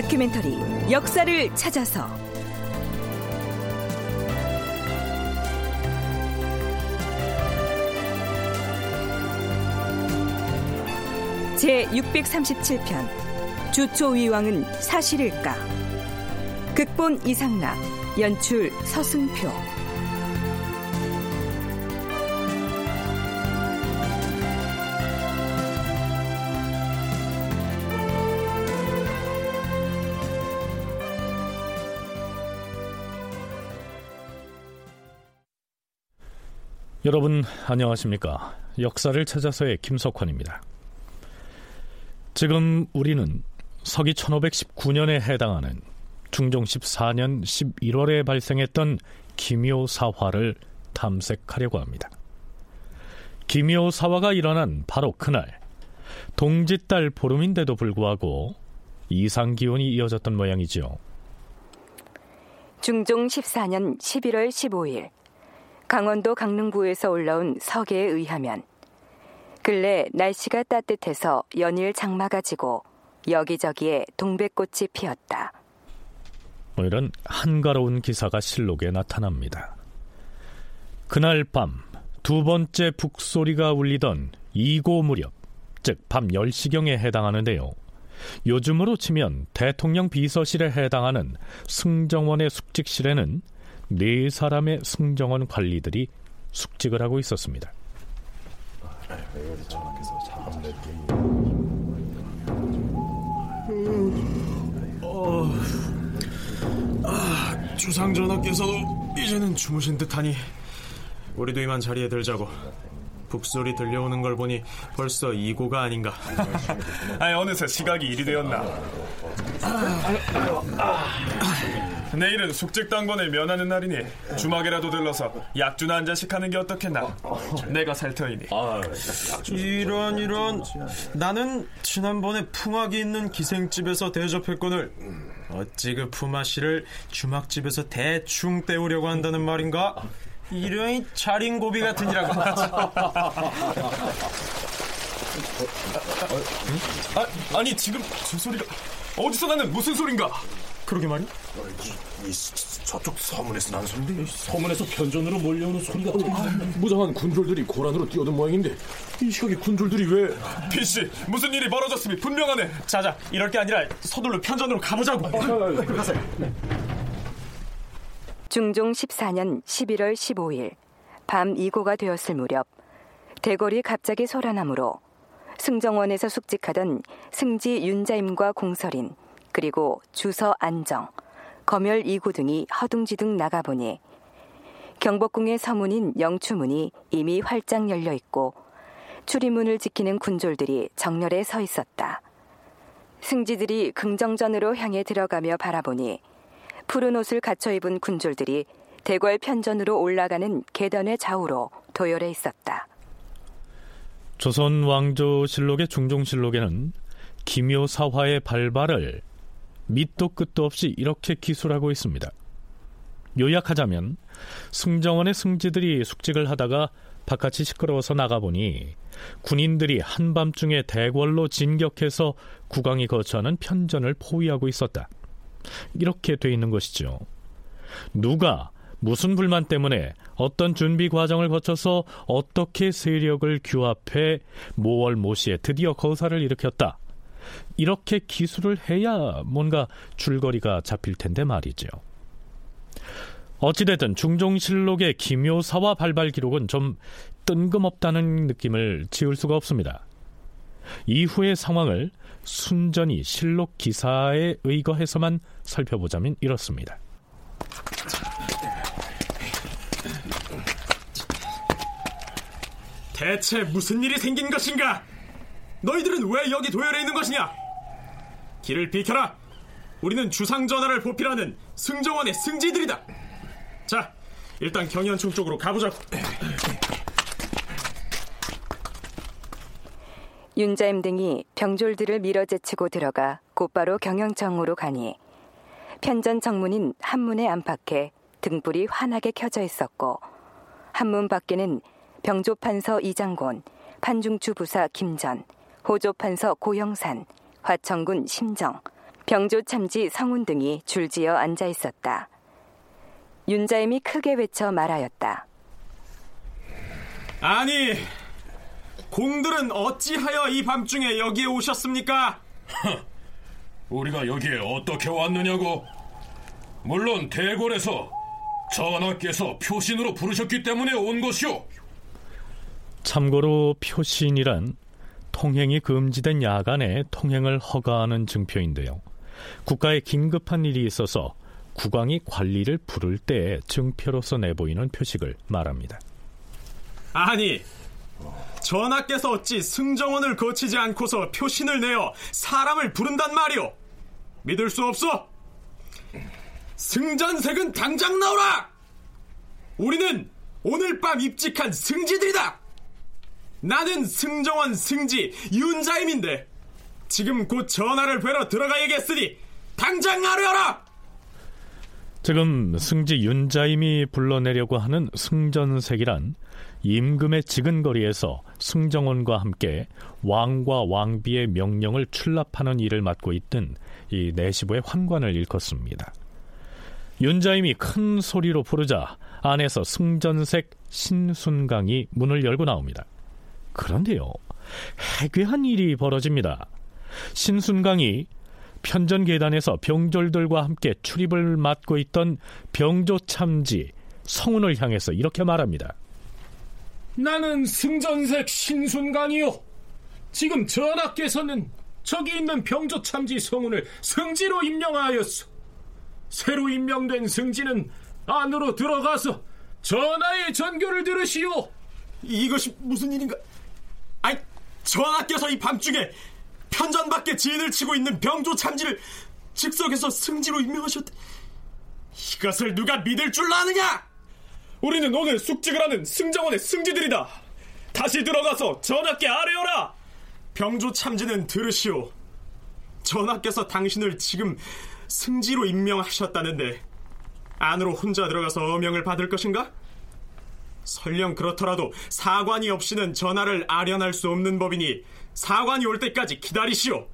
다큐멘터리 역사를 찾아서. 제 637편 주초위왕은 사실일까? 극본 이상락 연출 서승표 여러분 안녕하십니까? 역사를 찾아서의 김석환입니다. 지금 우리는 서기 1519년에 해당하는 중종 14년 11월에 발생했던 기묘사화를 탐색하려고 합니다. 기묘사화가 일어난 바로 그날 동짓달 보름인데도 불구하고 이상 기온이 이어졌던 모양이지요. 중종 14년 11월 15일 강원도 강릉부에서 올라온 서계에 의하면 근래 날씨가 따뜻해서 연일 장마가 지고 여기저기에 동백꽃이 피었다. 뭐 이런 한가로운 기사가 실록에 나타납니다. 그날 밤 두 번째 북소리가 울리던 이고 무렵, 즉 밤 10시경에 해당하는데요. 요즘으로 치면 대통령 비서실에 해당하는 승정원의 숙직실에는 네 사람의 승정원 관리들이 숙직을 하고 있었습니다. 어, 아, 주상 전하께서도 이제는 주무신 듯하니 우리도 이만 자리에 들자고. 북소리 들려오는 걸 보니 벌써 이고가 아닌가. 아니 어느새 시각이 이리 되었나. 내일은 숙직당번을 면하는 날이니 주막에라도 들러서 약주나 한 잔씩 하는 게 어떻겠나. 내가 살 터이니. 이런 이런 나는 지난번에 풍악이 있는 기생집에서 대접했거늘 어찌 그 품앗이를 주막집에서 대충 때우려고 한다는 말인가? 이런 자린 고비 같으니라고. 아, 아니 지금 저 소리가 어디서 나는 무슨 소린가? 그러게 말이? 이 저쪽 서문에서 나는 소리인데 서문에서 편전으로 몰려오는 소리가 무장한 군졸들이 고란으로 뛰어든 모양인데 이 시각에 군졸들이 왜 피씨 무슨 일이 벌어졌음이 분명하네. 자자 이럴 게 아니라 서둘러 편전으로 가보자고. 가세요. 중종 14년 11월 15일 밤 2고가 되었을 무렵 대궐이 갑자기 소란하므로 승정원에서 숙직하던 승지 윤자임과 공설인 그리고 주서 안정, 검열 이구 등이 허둥지둥 나가보니 경복궁의 서문인 영추문이 이미 활짝 열려 있고 출입문을 지키는 군졸들이 정렬에 서 있었다. 승지들이 긍정전으로 향해 들어가며 바라보니 푸른 옷을 갖춰 입은 군졸들이 대궐 편전으로 올라가는 계단의 좌우로 도열해 있었다. 조선 왕조 실록의 중종실록에는 기묘사화의 발발을 밑도 끝도 없이 이렇게 기술하고 있습니다. 요약하자면 승정원의 승지들이 숙직을 하다가 바깥이 시끄러워서 나가보니 군인들이 한밤중에 대궐로 진격해서 국왕이 거처하는 편전을 포위하고 있었다. 이렇게 돼 있는 것이죠. 누가 무슨 불만 때문에 어떤 준비 과정을 거쳐서 어떻게 세력을 규합해 모월 모시에 드디어 거사를 일으켰다. 이렇게 기술을 해야 뭔가 줄거리가 잡힐 텐데 말이죠. 어찌됐든 중종실록의 기묘사와 발발 기록은 좀 뜬금없다는 느낌을 지울 수가 없습니다. 이후의 상황을 순전히 실록 기사에 의거해서만 살펴보자면 이렇습니다. 대체 무슨 일이 생긴 것인가? 너희들은 왜 여기 도열해 있는 것이냐? 길을 비켜라. 우리는 주상 전하를 보필하는 승정원의 승지들이다. 자, 일단 경연청 쪽으로 가보자고. 윤자임 등이 병졸들을 밀어제치고 들어가 곧바로 경영청으로 가니 편전 정문인 한문의 안팎에 등불이 환하게 켜져 있었고 한문 밖에는 병조판서 이장곤, 판중추 부사 김전, 호조판서 고영산, 화천군 심정, 병조 참지 성운 등이 줄지어 앉아 있었다. 윤자임이 크게 외쳐 말하였다. 아니, 공들은 어찌하여 이 밤중에 여기에 오셨습니까? 우리가 여기에 어떻게 왔느냐고? 물론 대궐에서 전하께서 표신으로 부르셨기 때문에 온 것이오. 참고로 표신이란 통행이 금지된 야간에 통행을 허가하는 증표인데요. 국가에 긴급한 일이 있어서 국왕이 관리를 부를 때 증표로서 내보이는 표식을 말합니다. 아니, 전하께서 어찌 승정원을 거치지 않고서 표신을 내어 사람을 부른단 말이오? 믿을 수 없어? 승전색은 당장 나오라! 우리는 오늘 밤 입직한 승지들이다! 나는 승정원 승지 윤자임인데 지금 곧 전하를 뵈러 들어가야겠으니 당장 아뢰어라! 지금 승지 윤자임이 불러내려고 하는 승전색이란 임금의 지근거리에서 승정원과 함께 왕과 왕비의 명령을 출납하는 일을 맡고 있던 이 내시부의 환관을 일컫습니다. 윤자임이 큰 소리로 부르자 안에서 승전색 신순강이 문을 열고 나옵니다. 그런데요, 해괴한 일이 벌어집니다. 신순강이 편전 계단에서 병졸들과 함께 출입을 맡고 있던 병조참지 성운을 향해서 이렇게 말합니다. 나는 승전색 신순간이요. 지금 전하께서는 저기 있는 병조참지 성운을 승지로 임명하였소. 새로 임명된 승지는 안으로 들어가서 전하의 전교를 들으시오. 이것이 무슨 일인가? 아이, 전하께서 이 밤중에 편전 밖에 지인을 치고 있는 병조 참지를 즉석에서 승지로 임명하셨대. 이것을 누가 믿을 줄 아느냐? 우리는 오늘 숙직을 하는 승정원의 승지들이다. 다시 들어가서 전하께 아뢰어라. 병조 참지는 들으시오. 전하께서 당신을 지금 승지로 임명하셨다는데 안으로 혼자 들어가서 어명을 받을 것인가? 설령 그렇더라도 사관이 없이는 전하를 아련할 수 없는 법이니 사관이 올 때까지 기다리시오.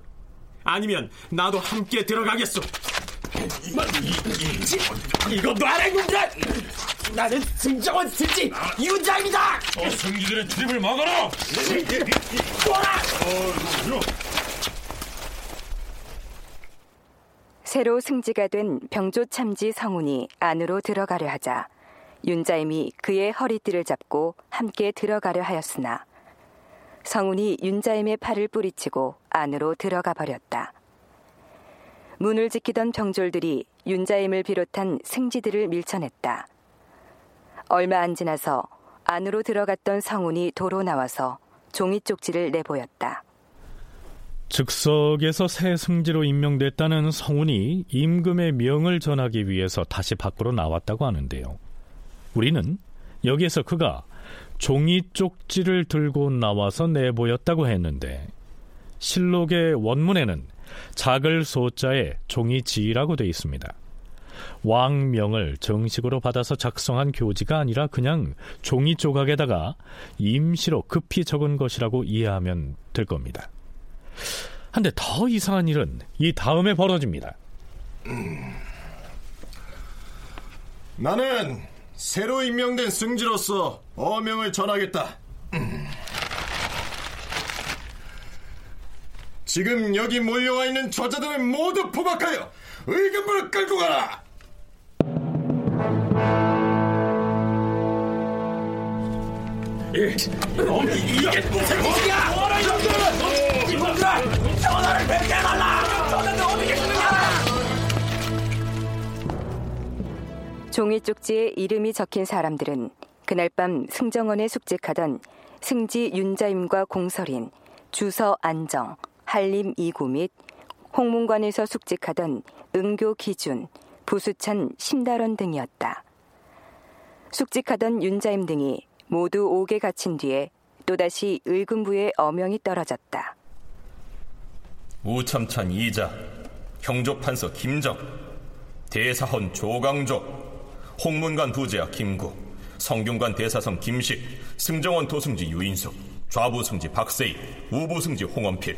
아니면 나도 함께 들어가겠소. 이거 놔라 이놈들! 나는 승정원 승지 윤장이다! 저 승지들의 출입을 막아라! 새로 승지가 된 병조 참지 성운이 안으로 들어가려 하자 윤자임이 그의 허리띠를 잡고 함께 들어가려 하였으나 성운이 윤자임의 팔을 뿌리치고 안으로 들어가 버렸다. 문을 지키던 병졸들이 윤자임을 비롯한 승지들을 밀쳐냈다. 얼마 안 지나서 안으로 들어갔던 성운이 도로 나와서 종이 쪽지를 내보였다. 즉석에서 새 승지로 임명됐다는 성운이 임금의 명을 전하기 위해서 다시 밖으로 나왔다고 하는데요. 우리는 여기에서 그가 종이 쪽지를 들고 나와서 내보였다고 했는데 실록의 원문에는 작을 소자에 종이 지라고 되어 있습니다. 왕명을 정식으로 받아서 작성한 교지가 아니라 그냥 종이 조각에다가 임시로 급히 적은 것이라고 이해하면 될 겁니다. 한데 더 이상한 일은 이 다음에 벌어집니다. 나는 새로 임명된 승지로서 어명을 전하겠다. 지금 여기 몰려와 있는 저자들을 모두 포박하여 의금부를 끌고 가라. 이게 무슨 일이야! 뭐라 이놈들! 이놈들아! 전화를 뵙게 해달라! 종이 쪽지에 이름이 적힌 사람들은 그날 밤 승정원에 숙직하던 승지 윤자임과 공설인, 주서 안정, 한림 이구 및 홍문관에서 숙직하던 은교 기준, 부수찬 심달원 등이었다. 숙직하던 윤자임 등이 모두 옥에 갇힌 뒤에 또다시 의금부에 어명이 떨어졌다. 우참찬 이자, 형조판서 김정, 대사헌 조강조, 홍문관 부제야 김구, 성균관 대사성 김식, 승정원 도승지 유인숙, 좌부승지 박세희, 우부승지 홍원필,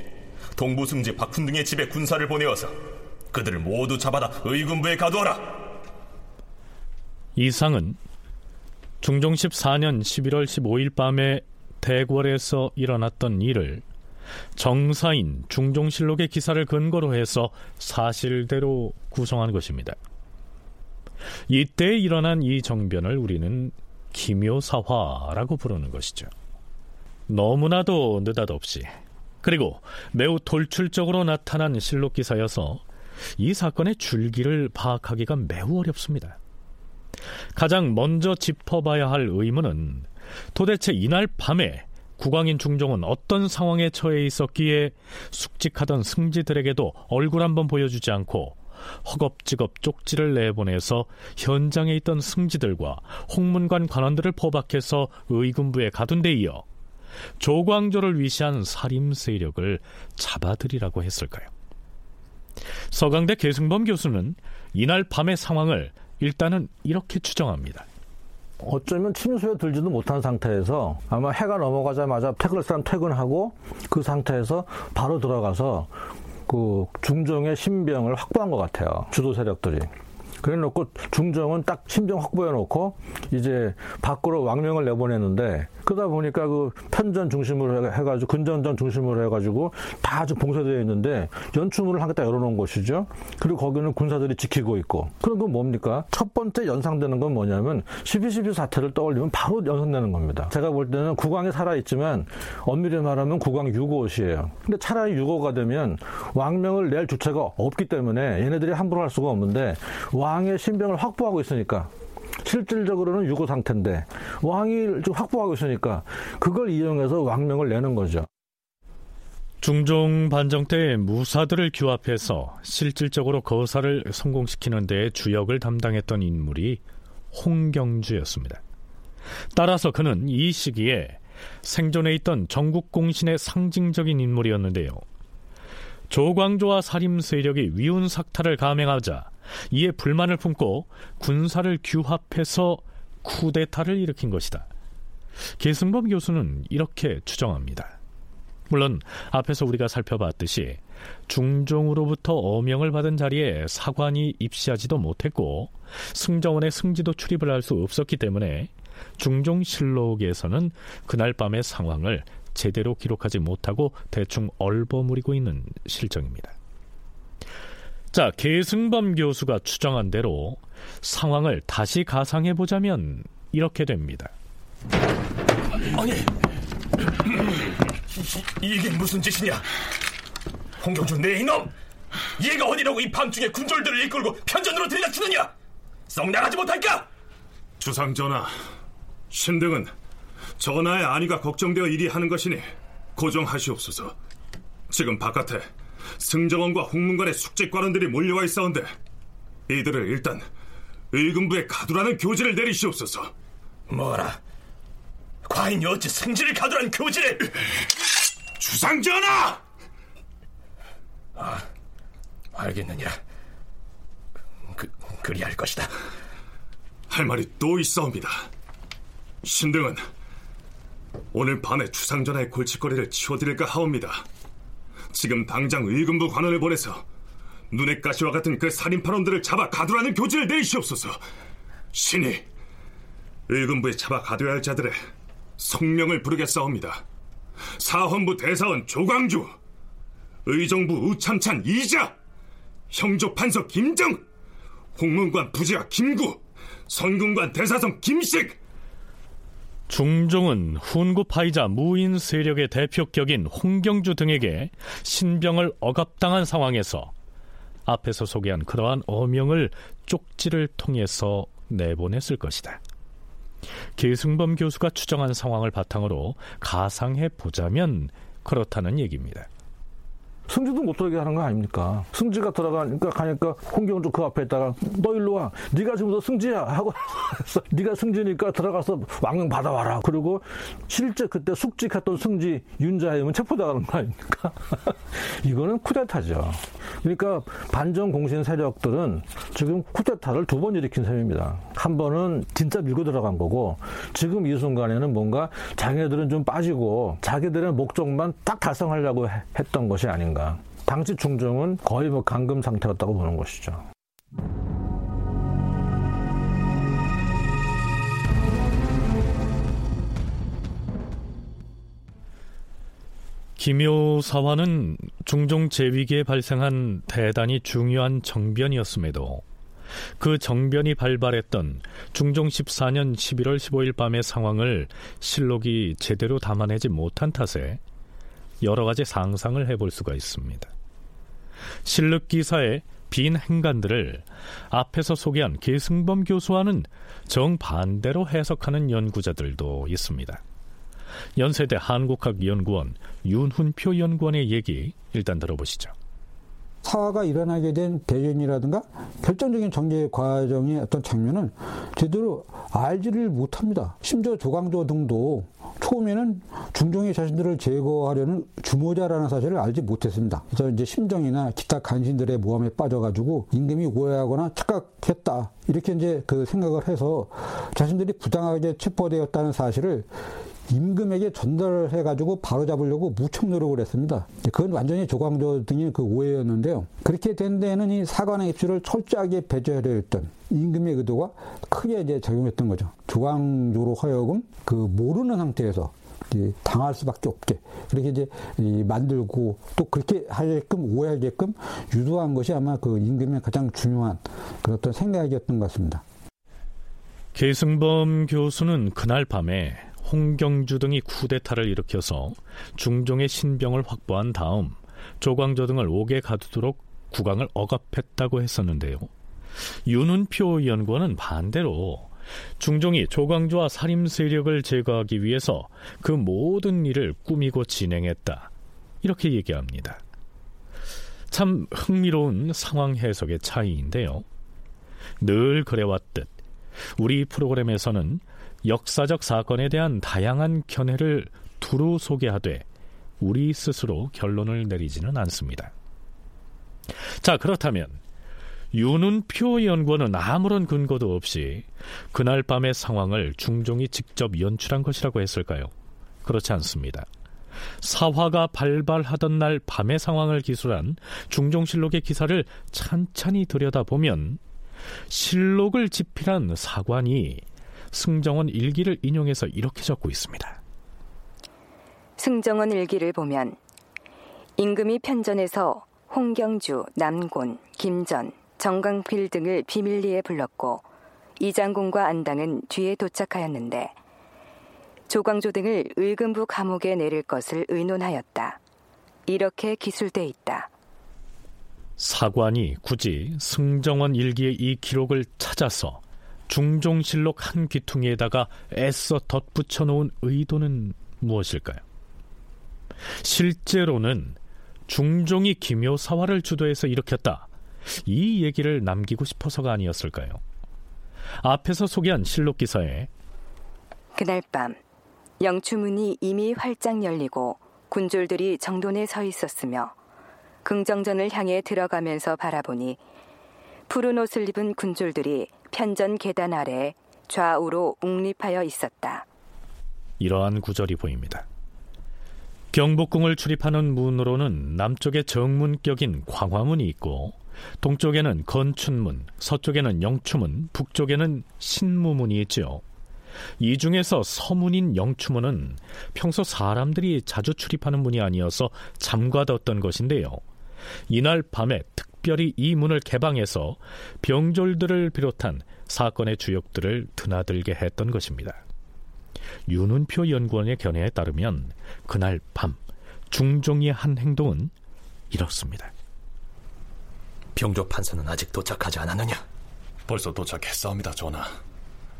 동부승지 박훈 등의 집에 군사를 보내어서 그들을 모두 잡아다 의군부에 가두어라. 이상은 중종 14년 11월 15일 밤에 대궐에서 일어났던 일을 정사인 중종실록의 기사를 근거로 해서 사실대로 구성한 것입니다. 이때 일어난 이 정변을 우리는 기묘사화라고 부르는 것이죠. 너무나도 느닷없이 그리고 매우 돌출적으로 나타난 실록 기사여서 이 사건의 줄기를 파악하기가 매우 어렵습니다. 가장 먼저 짚어봐야 할 의문은 도대체 이날 밤에 국왕인 중종은 어떤 상황에 처해 있었기에 숙직하던 승지들에게도 얼굴 한번 보여주지 않고 허겁지겁 쪽지를 내보내서 현장에 있던 승지들과 홍문관 관원들을 포박해서 의군부에 가둔 데 이어 조광조를 위시한 살림 세력을 잡아들이라고 했을까요? 서강대 계승범 교수는 이날 밤의 상황을 일단은 이렇게 추정합니다. 어쩌면 침수에 들지도 못한 상태에서 아마 해가 넘어가자마자 퇴근할 사람 퇴근하고 그 상태에서 바로 들어가서 그 중종의 신병을 확보한 것 같아요. 주도 세력들이. 그래 놓고 중정은 딱 신병 확보해 놓고 이제 밖으로 왕명을 내보냈는데 그러다 보니까 그 편전 중심으로 해가지고 근전전 중심으로 해가지고 다 아주 봉쇄되어 있는데 개딱 열어놓은 것이죠. 그리고 거기는 군사들이 지키고 있고 그런 건 뭡니까? 첫 번째 연상되는 건 뭐냐면 12.12 사태를 떠올리면 바로 연상되는 겁니다. 제가 볼 때는 국왕이 살아있지만 엄밀히 말하면 국왕 유고옷이에요. 근데 차라리 유고가 되면 왕명을 낼 주체가 없기 때문에 얘네들이 함부로 할 수가 없는데 왕의 신병을 확보하고 있으니까 실질적으로는 유고 상태인데 왕이 좀 확보하고 있으니까 그걸 이용해서 왕명을 내는 거죠. 중종 반정 때 무사들을 규합해서 실질적으로 거사를 성공시키는 데 주역을 담당했던 인물이 홍경주였습니다. 따라서 그는 이 시기에 생존해 있던 전국 공신의 상징적인 인물이었는데요. 조광조와 사림 세력이 위훈 삭탈을 감행하자 이에 불만을 품고 군사를 규합해서 쿠데타를 일으킨 것이다. 계승범 교수는 이렇게 추정합니다. 물론 앞에서 우리가 살펴봤듯이 중종으로부터 어명을 받은 자리에 사관이 입시하지도 못했고 승정원의 승지도 출입을 할 수 없었기 때문에 중종실록에서는 그날 밤의 상황을 제대로 기록하지 못하고 대충 얼버무리고 있는 실정입니다. 자, 계승범 교수가 추정한 대로 상황을 다시 가상해 보자면 이렇게 됩니다. 아니, 이게 무슨 짓이냐? 홍경준 내 이놈! 얘가 어디라고 이 밤중에 군졸들을 이끌고 편전으로 들이닥치느냐? 썩 나가지 못할까? 주상 전하, 신등은 전하의 안위가 걱정되어 일이 하는 것이니 고정하시옵소서. 지금 바깥에 승정원과 홍문관의 숙직관원들이 몰려와 있어온데 이들을 일단 의금부에 가두라는 교지를 내리시옵소서. 뭐라? 과인이 어찌 승지를 가두라는 교지를? 주상 전하! 아, 알겠느니라. 그, 그리 할 것이다. 할 말이 또 있사옵니다. 신등은 오늘 밤에 주상 전하의 골칫거리를 치워드릴까 하옵니다. 지금 당장 의금부 관원을 보내서 눈의 가시와 같은 그 살인파놈들을 잡아 가두라는 교지를 내리시옵소서. 신이 의금부에 잡아 가둬야 할 자들의 성명을 부르겠사옵니다. 사헌부 대사원 조광주, 의정부 우참찬 이자, 형조 판서 김정, 홍문관 부지와 김구, 선군관 대사성 김식, 중종은 훈구파이자 무인 세력의 대표격인 홍경주 등에게 신병을 억압당한 상황에서 앞에서 소개한 그러한 어명을 쪽지를 통해서 내보냈을 것이다. 계승범 교수가 추정한 상황을 바탕으로 가상해 보자면 그렇다는 얘기입니다. 승지도 못 들어가게 하는 거 아닙니까? 승지가 들어가니까 가니까 홍경주 그 앞에 있다가 너 일로 와. 네가 지금부터 승지야 하고 네가 승지니까 들어가서 왕명 받아와라. 그리고 실제 그때 숙직했던 승지 윤자임은 체포당하는 거 아닙니까? 이거는 쿠데타죠. 그러니까 반정 공신 세력들은 지금 쿠데타를 두 번 일으킨 셈입니다. 한 번은 진짜 밀고 들어간 거고 지금 이 순간에는 뭔가 자기네들은 좀 빠지고 자기들의 목적만 딱 달성하려고 했던 것이 아닌가. 당시 중종은 거의 뭐 감금 상태였다고 보는 것이죠. 김효사화는 중종 제위기에 발생한 대단히 중요한 정변이었음에도 그 정변이 발발했던 중종 14년 11월 15일 밤의 상황을 실록이 제대로 담아내지 못한 탓에 여러 가지 상상을 해볼 수가 있습니다. 실록 기사의 빈 행간들을 앞에서 소개한 계승범 교수와는 정반대로 해석하는 연구자들도 있습니다. 연세대 한국학연구원 윤훈표 연구원의 얘기 일단 들어보시죠. 사화가 일어나게 된 배경이라든가 결정적인 정제 과정의 어떤 장면은 제대로 알지를 못합니다. 심지어 조광조 등도 처음에는 중종이 자신들을 제거하려는 주모자라는 사실을 알지 못했습니다. 그래서 이제 심정이나 기타 간신들의 모함에 빠져가지고 임금이 오해하거나 착각했다 이렇게 이제 그 생각을 해서 자신들이 부당하게 체포되었다는 사실을 임금에게 전달을 해가지고 바로잡으려고 무척 노력을 했습니다. 그건 완전히 조광조 등의 그 오해였는데요. 그렇게 된 데에는 이 사관의 입술을 철저하게 배제하려 했던 임금의 의도가 크게 이제 작용했던 거죠. 조광조로 하여금 그 모르는 상태에서 당할 수밖에 없게 그렇게 이제 만들고 또 그렇게 하게끔 오해하게끔 유도한 것이 아마 그 임금의 가장 중요한 그런 생각이었던 것 같습니다. 계승범 교수는 그날 밤에 홍경주 등이 쿠데타를 일으켜서 중종의 신병을 확보한 다음 조광조 등을 옥에 가두도록 국왕을 억압했다고 했었는데요. 윤은표 연구원은 반대로 중종이 조광조와 살림 세력을 제거하기 위해서 그 모든 일을 꾸미고 진행했다. 이렇게 얘기합니다. 참 흥미로운 상황 해석의 차이인데요. 늘 그래왔듯 우리 프로그램에서는 역사적 사건에 대한 다양한 견해를 두루 소개하되 우리 스스로 결론을 내리지는 않습니다. 자, 그렇다면 윤은표 연구원은 아무런 근거도 없이 그날 밤의 상황을 중종이 직접 연출한 것이라고 했을까요? 그렇지 않습니다. 사화가 발발하던 날 밤의 상황을 기술한 중종실록의 기사를 찬찬히 들여다보면 실록을 집필한 사관이 승정원 일기를 인용해서 이렇게 적고 있습니다. 승정원 일기를 보면 임금이 편전에서 홍경주, 남곤, 김전, 정강필 등을 비밀리에 불렀고 이장군과 안당은 뒤에 도착하였는데 조광조 등을 의금부 감옥에 내릴 것을 의논하였다. 이렇게 기술돼 있다. 사관이 굳이 승정원 일기의 이 기록을 찾아서 중종실록 한 귀퉁이에다가 애써 덧붙여 놓은 의도는 무엇일까요? 실제로는 중종이 김효사화를 주도해서 일으켰다. 이 얘기를 남기고 싶어서가 아니었을까요? 앞에서 소개한 실록 기사에 그날 밤 영추문이 이미 활짝 열리고 군졸들이 정돈에 서 있었으며 긍정전을 향해 들어가면서 바라보니 푸른 옷을 입은 군졸들이 편전 계단 아래 좌우로 웅립하여 있었다. 이러한 구절이 보입니다. 경복궁을 출입하는 문으로는 남쪽에 정문격인 광화문이 있고 동쪽에는 건춘문, 서쪽에는 영추문, 북쪽에는 신무문이 있지요. 이 중에서 서문인 영추문은 평소 사람들이 자주 출입하는 문이 아니어서 잠가뒀던 것인데요. 이날 밤에 특 별히 이 문을 개방해서 병졸들을 비롯한 사건의 주역들을 드나들게 했던 것입니다. 윤은표 연구원의 견해에 따르면 그날 밤 중종이 한 행동은 이렇습니다. 병조 판사는 아직 도착하지 않았느냐? 벌써 도착했사옵니다, 전하.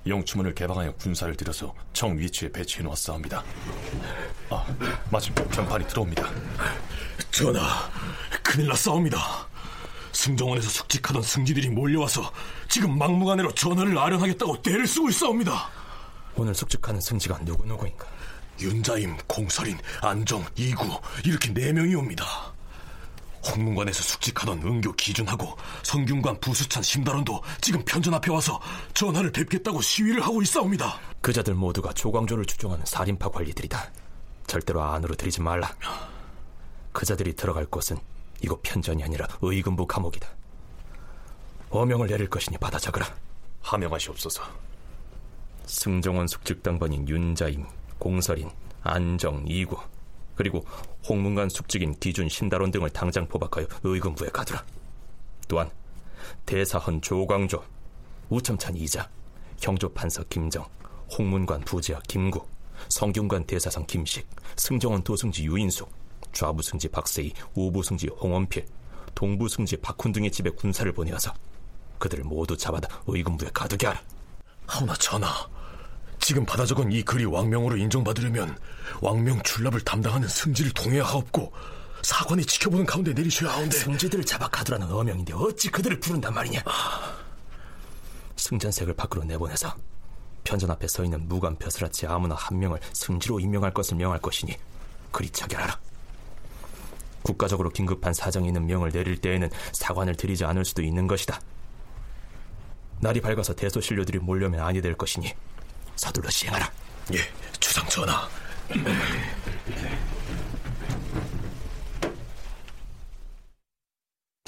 영추문을 개방하여 군사를 들여서 정 위치에 배치해 놓았사옵니다. 아, 마침 병판이 들어옵니다. 전하, 큰일 났사옵니다. 승정원에서 숙직하던 승지들이 몰려와서 지금 막무가내로 전하를 아련하겠다고 대를 쓰고 있사옵니다. 오늘 숙직하는 승지가 누구누구인가? 윤자임, 공설인, 안정, 이구 이렇게 네 명이 옵니다. 홍문관에서 숙직하던 은교 기준하고 성균관 부수찬 심다론도 지금 편전 앞에 와서 전하를 뵙겠다고 시위를 하고 있사옵니다. 그자들 모두가 조광조를 추종하는 살인파 관리들이다. 절대로 안으로 들이지 말라. 그자들이 들어갈 곳은 이곳 편전이 아니라 의금부 감옥이다. 어명을 내릴 것이니 받아 적으라. 하명하시옵소서. 승정원 숙직당번인 윤자임, 공설인, 안정, 이구 그리고 홍문관 숙직인 기준, 신다론 등을 당장 포박하여 의금부에 가두라. 또한 대사헌 조광조, 우첨찬 이자, 형조판서 김정, 홍문관 부지하 김구, 성균관 대사상 김식, 승정원 도승지 유인숙, 좌부승지 박세희, 우부승지 홍원필, 동부승지 박훈 등의 집에 군사를 보내어서 그들을 모두 잡아다 의금부에 가두게 하라. 하오나 전하, 지금 받아 적은 이 글이 왕명으로 인정받으려면 왕명 출납을 담당하는 승지를 통해야 하옵고 사관이 지켜보는 가운데 내리셔야 하온데. 승지들을 잡아 가두라는 어명인데 어찌 그들을 부른단 말이냐? 승전색을 밖으로 내보내서 편전 앞에 서 있는 무관 벼슬아치 아무나 한 명을 승지로 임명할 것을 명할 것이니 그리 처결하라 국가적으로 긴급한 사정이 있는 명을 내릴 때에는 사관을 들이지 않을 수도 있는 것이다 날이 밝아서 대소신료들이 몰려면 아니 될 것이니 서둘러 시행하라. 예, 주상 전하.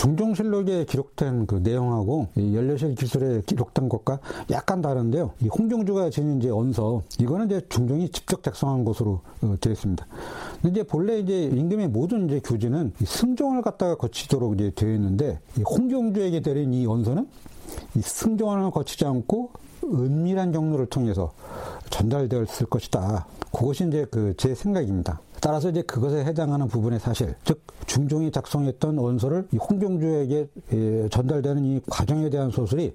중종실록에 기록된 그 내용하고 이 연료실 기술에 기록된 것과 약간 다른데요. 이 홍경주가 지닌 이제 언서 이거는 이제 중종이 직접 작성한 것으로 어, 되어 있습니다. 근데 이제 본래 이제 임금의 모든 이제 교지는 승정을 갖다가 거치도록 이제 되어 있는데 이 홍경주에게 내린 이 언서는 이 승정원을 거치지 않고 은밀한 경로를 통해서 전달되었을 것이다. 그것이 이제 그 제 생각입니다. 따라서 이제 그것에 해당하는 부분의 사실, 즉 중종이 작성했던 원서를 홍경주에게 전달되는 이 과정에 대한 소설이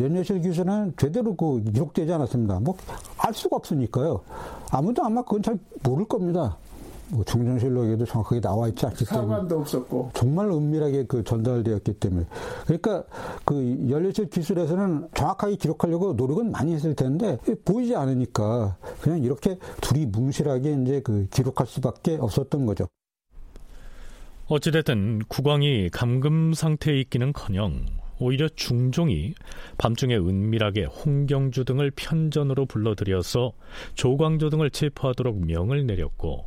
연여실 기술은 제대로 그 기록되지 않았습니다. 뭐 알 수가 없으니까요. 아무도 아마 그건 잘 모를 겁니다. 뭐 중정실록에도 정확하게 나와 있지 않기 때문에 사관도 없었고 정말 은밀하게 그 전달되었기 때문에 그러니까 그 연료실 기술에서는 정확하게 기록하려고 노력은 많이 했을 텐데 보이지 않으니까 그냥 이렇게 둘이 뭉실하게 이제 그 기록할 수밖에 없었던 거죠. 어찌됐든 국왕이 감금 상태에 있기는커녕 오히려 중종이 밤중에 은밀하게 홍경주 등을 편전으로 불러들여서 조광조 등을 체포하도록 명을 내렸고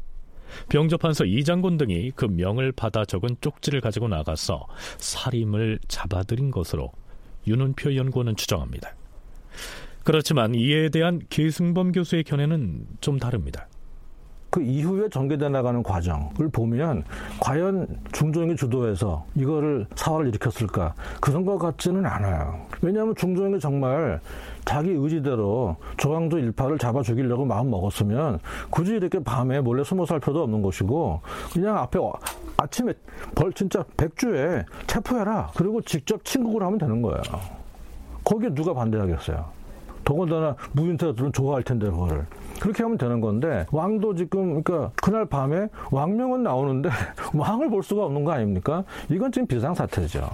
병조판서 이장군 등이 그 명을 받아 적은 쪽지를 가지고 나가서 살인을 잡아들인 것으로 윤은표 연구원은 추정합니다. 그렇지만 이에 대한 계승범 교수의 견해는 좀 다릅니다. 그 이후에 전개돼 나가는 과정을 보면 과연 중종이 주도해서 이거를 사활을 일으켰을까 그런 것 같지는 않아요. 왜냐하면 중종이 정말 자기 의지대로 조광조 일파를 잡아 죽이려고 마음 먹었으면 굳이 이렇게 밤에 몰래 숨어 살 필요도 없는 것이고 그냥 앞에 아침에 벌 진짜 백주에 체포해라 그리고 직접 친국을 하면 되는 거예요. 거기에 누가 반대하겠어요. 더군다나 무인태들은 좋아할 텐데 그거를 그렇게 하면 되는 건데 왕도 지금 그러니까 그날 밤에 왕명은 나오는데 왕을 볼 수가 없는 거 아닙니까? 이건 지금 비상 사태죠.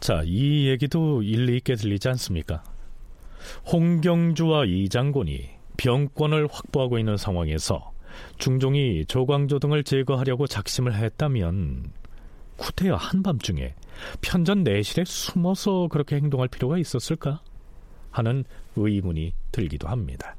자, 이 얘기도 일리 있게 들리지 않습니까? 홍경주와 이장군이 병권을 확보하고 있는 상황에서 중종이 조광조 등을 제거하려고 작심을 했다면 구태여 한밤중에 편전 내실에 숨어서 그렇게 행동할 필요가 있었을까? 하는 의문이 들기도 합니다.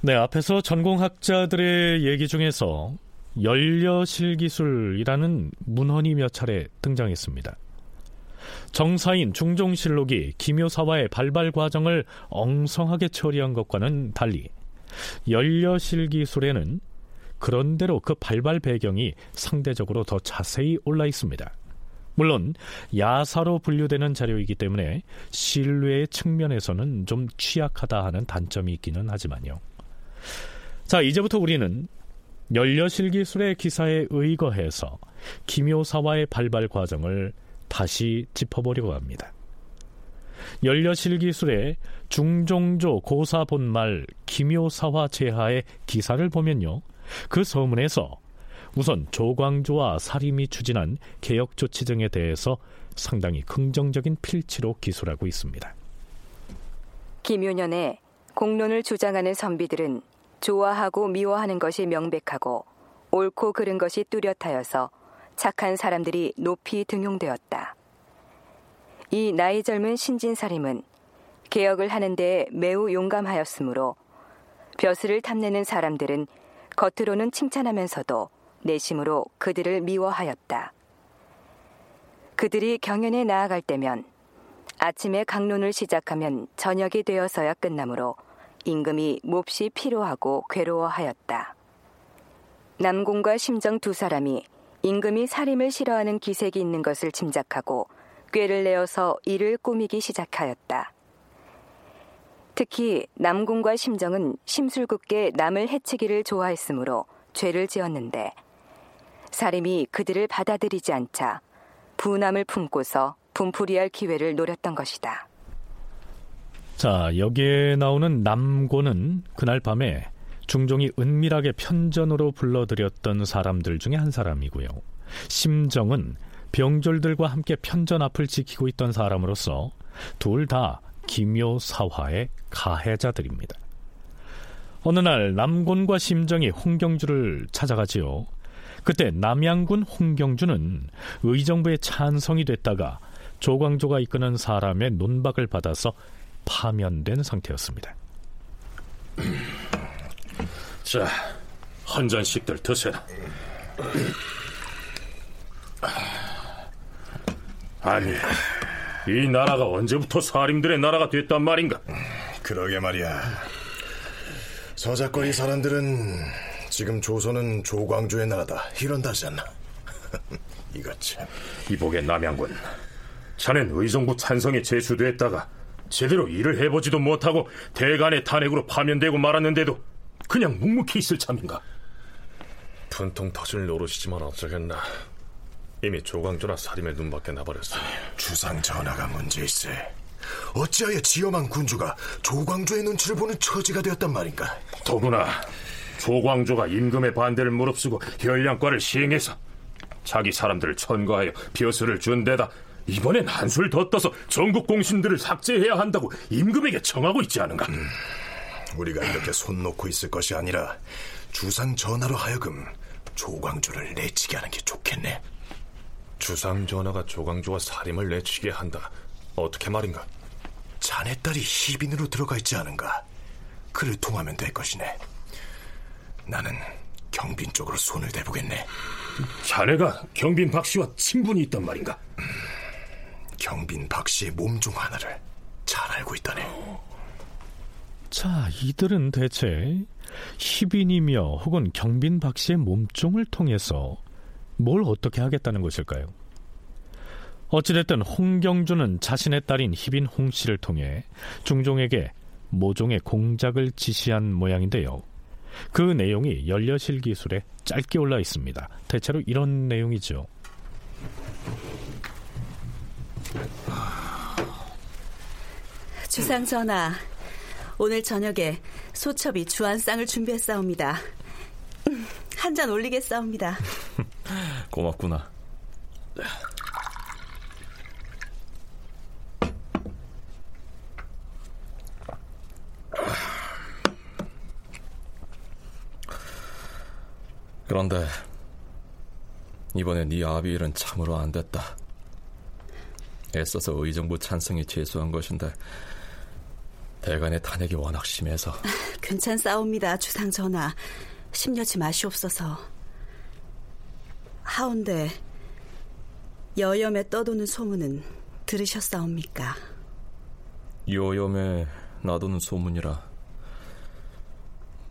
네, 앞에서 전공학자들의 얘기 중에서 연려실 기술이라는 문헌이 몇 차례 등장했습니다. 정사인 중종실록이 기묘사와의 발발 과정을 엉성하게 처리한 것과는 달리 연려실 기술에는 그런대로 그 발발 배경이 상대적으로 더 자세히 올라 있습니다. 물론 야사로 분류되는 자료이기 때문에 신뢰의 측면에서는 좀 취약하다 하는 단점이 있기는 하지만요. 자, 이제부터 우리는 연려실기술의 기사에 의거해서 기묘사와의 발발 과정을 다시 짚어보려고 합니다. 연려실 기술의 중종조 고사 본말 기묘사화 제하의 기사를 보면요. 그 서문에서 우선 조광조와 사림이 추진한 개혁 조치 등에 대해서 상당히 긍정적인 필치로 기술하고 있습니다. 김효년의 공론을 주장하는 선비들은 좋아하고 미워하는 것이 명백하고 옳고 그른 것이 뚜렷하여서 착한 사람들이 높이 등용되었다. 이 나이 젊은 신진사림은 개혁을 하는 데 매우 용감하였으므로 벼슬을 탐내는 사람들은 겉으로는 칭찬하면서도 내심으로 그들을 미워하였다. 그들이 경연에 나아갈 때면 아침에 강론을 시작하면 저녁이 되어서야 끝나므로 임금이 몹시 피로하고 괴로워하였다. 남공과 심정 두 사람이 임금이 살림을 싫어하는 기색이 있는 것을 짐작하고 꾀를 내어서 이를 꾸미기 시작하였다. 특히 남궁과 심정은 심술궂게 남을 해치기를 좋아했으므로 죄를 지었는데 사림이 그들을 받아들이지 않자 분함을 품고서 분풀이할 기회를 노렸던 것이다. 자, 여기에 나오는 남고는 그날 밤에 중종이 은밀하게 편전으로 불러들였던 사람들 중에 한 사람이고요. 심정은 병졸들과 함께 편전 앞을 지키고 있던 사람으로서 둘 다 기묘사화의 가해자들입니다. 어느 날 남곤과 심정이 홍경주를 찾아가지요. 그때 남양군 홍경주는 의정부의 찬성이 됐다가 조광조가 이끄는 사람의 논박을 받아서 파면된 상태였습니다. 자, 한 잔씩들 드세라. 아니, 이 나라가 언제부터 사림들의 나라가 됐단 말인가? 그러게 말이야. 서작거리 사람들은 지금 조선은 조광조의 나라다 이런다지 않나? 이것 참. 이복의 남양군. 자넨 의정부 찬성에 제수됐다가 제대로 일을 해보지도 못하고 대간의 탄핵으로 파면되고 말았는데도 그냥 묵묵히 있을 참인가? 분통 터질 노릇이지만 어쩌겠나. 이미 조광조나 사림의 눈밖에 나버렸으니. 주상 전하가 문제 있어. 어찌하여 지엄한 군주가 조광조의 눈치를 보는 처지가 되었단 말인가? 더구나 조광조가 임금의 반대를 무릅쓰고 혈량과를 시행해서 자기 사람들을 천거하여 벼슬을 준 데다 이번엔 한술 더 떠서 전국 공신들을 삭제해야 한다고 임금에게 청하고 있지 않은가? 음, 우리가 이렇게 손 놓고 있을 것이 아니라 주상 전하로 하여금 조광조를 내치게 하는 게 좋겠네. 주상 전하가 조광조와 살림을 내치게 한다. 어떻게 말인가? 자네 딸이 희빈으로 들어가 있지 않은가? 그를 통하면 될 것이네. 나는 경빈 쪽으로 손을 대보겠네. 자네가 경빈 박 씨와 친분이 있단 말인가? 음, 경빈 박 씨의 몸 중 하나를 잘 알고 있다네. 자, 이들은 대체 희빈이며 혹은 경빈 박 씨의 몸종을 통해서 뭘 어떻게 하겠다는 것일까요? 어찌됐든 홍경주는 자신의 딸인 희빈 홍 씨를 통해 중종에게 모종의 공작을 지시한 모양인데요. 그 내용이 연려실 기술에 짧게 올라 있습니다. 대체로 이런 내용이죠. 주상 전하, 오늘 저녁에 소첩이 주안상을 준비했사옵니다. 한 잔 올리겠사옵니다. 고맙구나. 그런데 이번에 네 아비 일은 참으로 안 됐다. 애써서 의정부 찬성이 제수한 것인데 대간의 탄핵이 워낙 심해서 괜찮사옵니다 주상 전하 심려치 마시옵소서 하운데 여염에 떠도는 소문은 들으셨사옵니까? 여염에 나도는 소문이라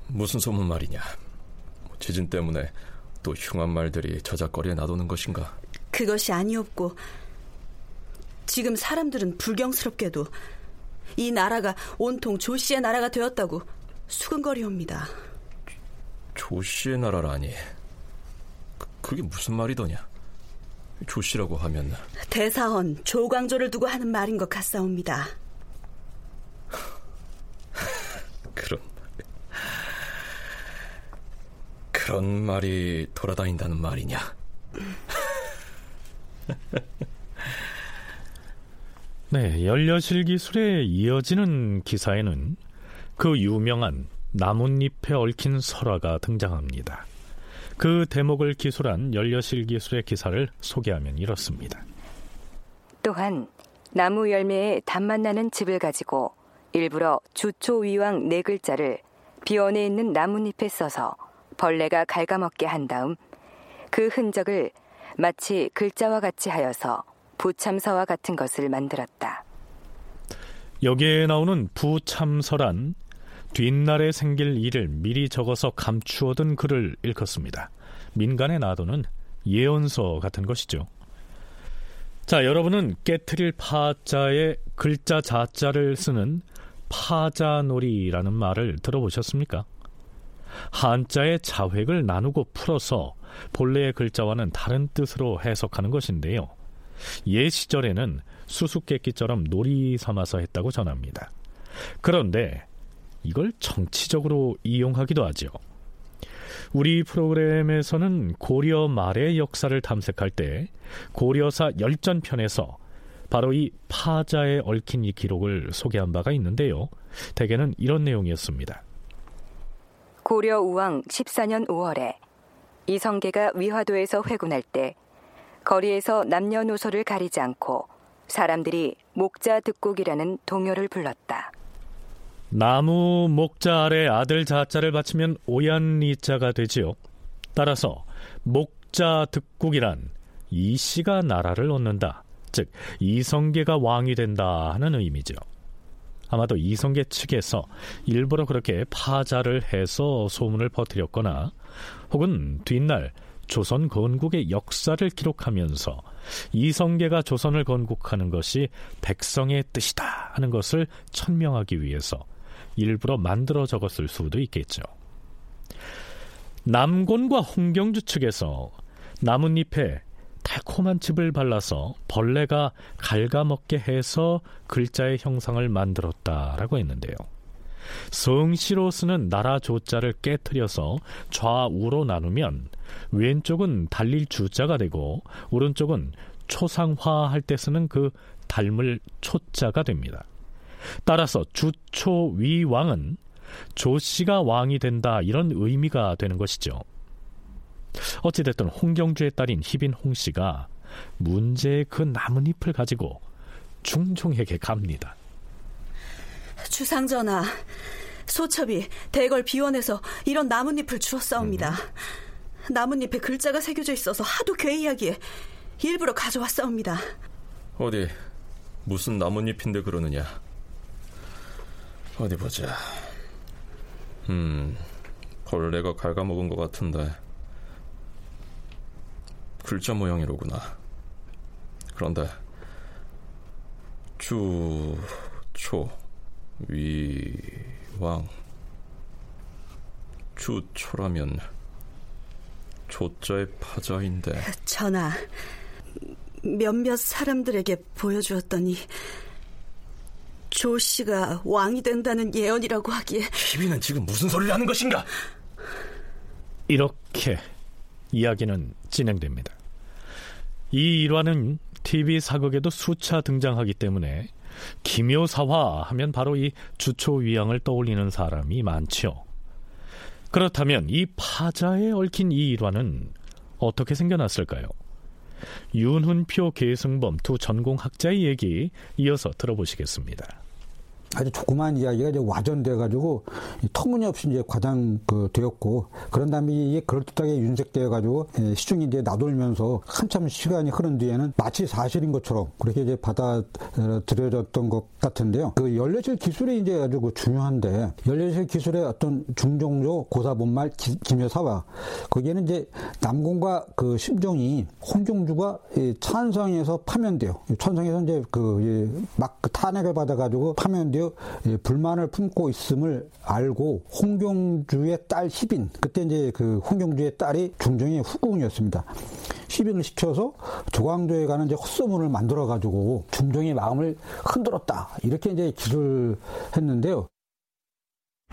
무슨 소문 말이냐 지진 때문에 또 흉한 말들이 저작거리에 나도는 것인가? 그것이 아니었고 지금 사람들은 불경스럽게도 이 나라가 온통 조씨의 나라가 되었다고 수근거리옵니다. 조씨의 나라라니? 그, 그게 무슨 말이더냐? 조씨라고 하면 대사헌 조광조를 두고 하는 말인 것 같사옵니다. 그런 그런 말이 돌아다닌다는 말이냐? 네, 연려실 기술에 이어지는 기사에는 그 유명한 나뭇잎에 얽힌 설화가 등장합니다. 그 대목을 기술한 연려실 기술의 기사를 소개하면 이렇습니다. 또한 나무 열매에 단맛 나는 즙을 가지고 일부러 주초위왕 네 글자를 비원에 있는 나뭇잎에 써서 벌레가 갉아먹게 한 다음 그 흔적을 마치 글자와 같이 하여서 부참서와 같은 것을 만들었다. 여기에 나오는 부참서란 뒷날에 생길 일을 미리 적어서 감추어둔 글을 읽었습니다. 민간에 놔두는 예언서 같은 것이죠. 자, 여러분은 깨트릴 파자에 글자 자자를 쓰는 파자놀이라는 말을 들어보셨습니까? 한자의 자획을 나누고 풀어서 본래의 글자와는 다른 뜻으로 해석하는 것인데요. 예 시절에는 수수께끼처럼 놀이 삼아서 했다고 전합니다. 그런데 이걸 정치적으로 이용하기도 하죠. 우리 프로그램에서는 고려 말의 역사를 탐색할 때 고려사 열전편에서 바로 이 파자에 얽힌 이 기록을 소개한 바가 있는데요. 대개는 이런 내용이었습니다. 고려 우왕 14년 5월에 이성계가 위화도에서 회군할 때 거리에서 남녀노소를 가리지 않고 사람들이 목자 득곡이라는 동요를 불렀다. 나무 목자 아래 아들 자자를 바치면 오얀리자가 되지요. 따라서 목자 득국이란 이 씨가 나라를 얻는다. 즉 이성계가 왕이 된다 하는 의미죠. 아마도 이성계 측에서 일부러 그렇게 파자를 해서 소문을 퍼뜨렸거나 혹은 뒷날 조선 건국의 역사를 기록하면서 이성계가 조선을 건국하는 것이 백성의 뜻이다 하는 것을 천명하기 위해서 일부러 만들어 적었을 수도 있겠죠. 남곤과 홍경주 측에서 나뭇잎에 달콤한 즙을 발라서 벌레가 갉아먹게 해서 글자의 형상을 만들었다라고 했는데요. 성시로 쓰는 나라 조자를 깨뜨려서 좌우로 나누면 왼쪽은 달릴 주자가 되고 오른쪽은 초상화 할 때 쓰는 그 닮을 초자가 됩니다. 따라서 주초위왕은 조 씨가 왕이 된다 이런 의미가 되는 것이죠. 어찌됐든 홍경주의 딸인 희빈 홍 씨가 문제의 그 나뭇잎을 가지고 중종에게 갑니다. 주상전하, 소첩이 대걸 비원에서 이런 나뭇잎을 주었사옵니다. 음. 나뭇잎에 글자가 새겨져 있어서 하도 괴이하기에 일부러 가져왔사옵니다. 어디 무슨 나뭇잎인데 그러느냐? 어디 보자. 음, 벌레가 갉아먹은 것 같은데 글자 모양이로구나. 그런데 주, 초, 위, 왕 주 초라면 조자의 파자인데 전하 몇몇 사람들에게 보여주었더니 조 씨가 왕이 된다는 예언이라고 하기에 희비는 지금 무슨 소리를 하는 것인가? 이렇게 이야기는 진행됩니다. 이 일화는 TV 사극에도 수차 등장하기 때문에 기묘사화 하면 바로 이 주초위양을 떠올리는 사람이 많죠. 그렇다면 이 파자에 얽힌 이 일화는 어떻게 생겨났을까요? 윤훈표, 계승범 두 전공학자의 얘기 이어서 들어보시겠습니다. 아주 조그마한 이야기가 이제 와전돼가지고 터무니없이 이제 과장 그 되었고 그런 다음에 이게 그럴듯하게 윤색되어가지고 예, 시중에 이제 나돌면서 한참 시간이 흐른 뒤에는 마치 사실인 것처럼 그렇게 이제 받아들여졌던 것 같은데요. 그 연례실 기술이 이제 아주 그 중요한데 연례실 기술의 어떤 중종조 고사본말 김여사와 거기에는 이제 남공과 그 심정이 홍종주가 찬성에서 파면돼요. 천성에서 이제 그막 그 탄핵을 받아가지고 파면되어 오히려 예, 불만을 품고 있음을 알고 홍경주의 딸 희빈 그때 이제 그 홍경주의 딸이 중종의 후궁이었습니다. 희빈을 시켜서 조광조에 가는 이제 헛소문을 만들어 가지고 중종의 마음을 흔들었다 이렇게 이제 기술을 했는데요.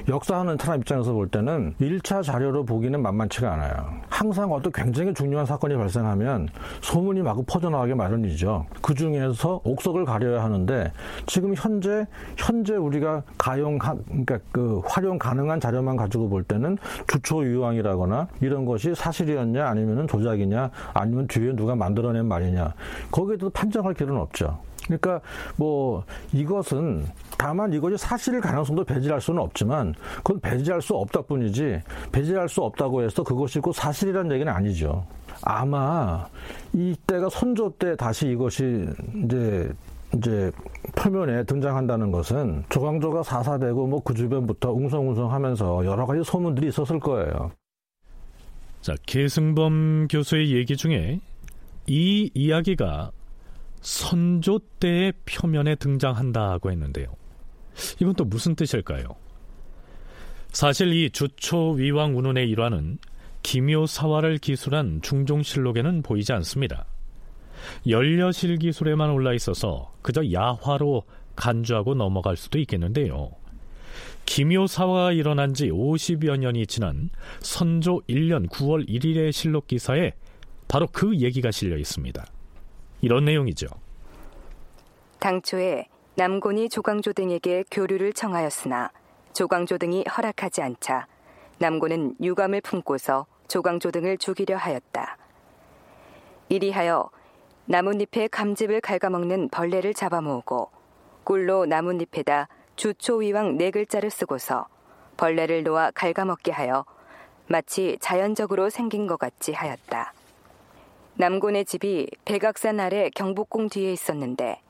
역사하는 사람 입장에서 볼 때는 1차 자료로 보기는 만만치가 않아요. 항상 어떤 굉장히 중요한 사건이 발생하면 소문이 마구 퍼져나가게 마련이죠. 그 중에서 옥석을 가려야 하는데 지금 현재 현재 우리가 가용 그러니까 그 활용 가능한 자료만 가지고 볼 때는 주초 유황이라거나 이런 것이 사실이었냐 아니면은 조작이냐 아니면 뒤에 누가 만들어낸 말이냐 거기에 도 판정할 길은 없죠. 그러니까 뭐 이것은 다만 이것이 사실일 가능성도 배제할 수는 없지만 그건 배제할 수 없다 뿐이지 배제할 수 없다고 해서 그것이 꼭 사실이라는 얘기는 아니죠. 아마 이때가 선조 때 다시 이것이 이제 이제 표면에 등장한다는 것은 조광조가 사사되고 뭐 그 주변부터 웅성웅성하면서 여러 가지 소문들이 있었을 거예요. 자, 계승범 교수의 얘기 중에 이 이야기가 선조 때의 표면에 등장한다고 했는데요. 이건 또 무슨 뜻일까요? 사실 이 주초 위왕 운운의 일화는 기묘사화를 기술한 중종실록에는 보이지 않습니다. 연려실 기술에만 올라 있어서 그저 야화로 간주하고 넘어갈 수도 있겠는데요. 기묘사화가 일어난 지 50여 년이 지난 선조 1년 9월 1일의 실록 기사에 바로 그 얘기가 실려 있습니다. 이런 내용이죠. 당초에 남곤이 조광조 등에게 교류를 청하였으나 조광조 등이 허락하지 않자 남곤은 유감을 품고서 조광조 등을 죽이려 하였다. 이리하여 나뭇잎에 감즙을 갉아먹는 벌레를 잡아모으고 꿀로 나뭇잎에다 주초위왕 네 글자를 쓰고서 벌레를 놓아 갉아먹게 하여 마치 자연적으로 생긴 것 같이 하였다. 남곤의 집이 백악산 아래 경복궁 뒤에 있었는데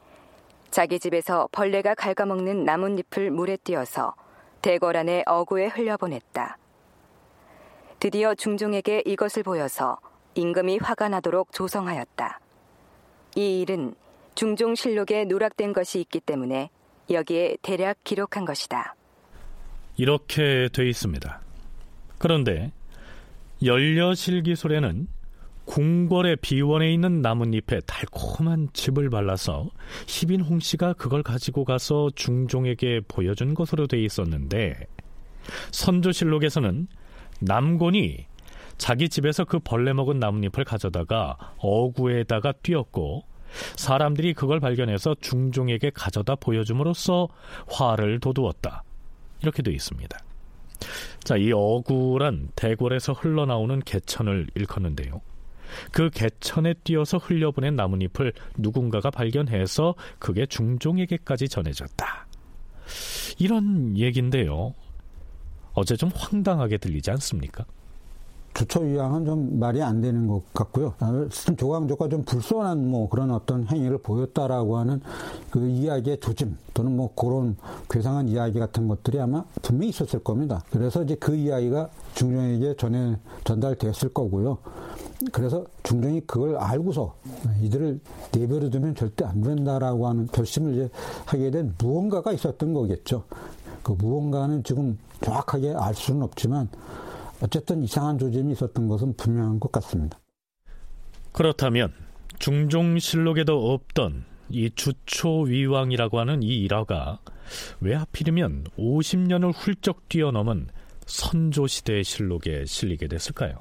자기 집에서 벌레가 갉아먹는 나뭇잎을 물에 띄어서 대궐 안에 어구에 흘려보냈다. 드디어 중종에게 이것을 보여서 임금이 화가 나도록 조성하였다. 이 일은 중종실록에 누락된 것이 있기 때문에 여기에 대략 기록한 것이다. 이렇게 돼 있습니다. 그런데 연려실기술에는 궁궐의 비원에 있는 나뭇잎에 달콤한 즙을 발라서 희빈홍 씨가 그걸 가지고 가서 중종에게 보여준 것으로 돼 있었는데 선조실록에서는 남곤이 자기 집에서 그 벌레 먹은 나뭇잎을 가져다가 어구에다가 띄었고 사람들이 그걸 발견해서 중종에게 가져다 보여줌으로써 화를 돋우었다. 이렇게 되어 있습니다. 자, 이 어구란 대궐에서 흘러나오는 개천을 일컫는데요. 그 개천에 띄어서 흘려보낸 나뭇잎을 누군가가 발견해서 그게 중종에게까지 전해졌다. 이런 얘긴데요. 어제 좀 황당하게 들리지 않습니까? 주초위왕은 좀 말이 안 되는 것 같고요. 조광조가 좀 불손한 뭐 그런 어떤 행위를 보였다라고 하는 그 이야기의 조짐 또는 뭐 그런 괴상한 이야기 같은 것들이 아마 분명히 있었을 겁니다. 그래서 이제 그 이야기가 중종에게 전해 전달됐을 거고요. 그래서 중종이 그걸 알고서 이들을 내버려 두면 절대 안 된다라고 하는 결심을 이제 하게 된 무언가가 있었던 거겠죠. 그 무언가는 지금 정확하게 알 수는 없지만 어쨌든 이상한 조짐이 있었던 것은 분명한 것 같습니다. 그렇다면 중종실록에도 없던 이 주초위왕이라고 하는 이 일화가 왜 하필이면 50년을 훌쩍 뛰어넘은 선조시대의 실록에 실리게 됐을까요?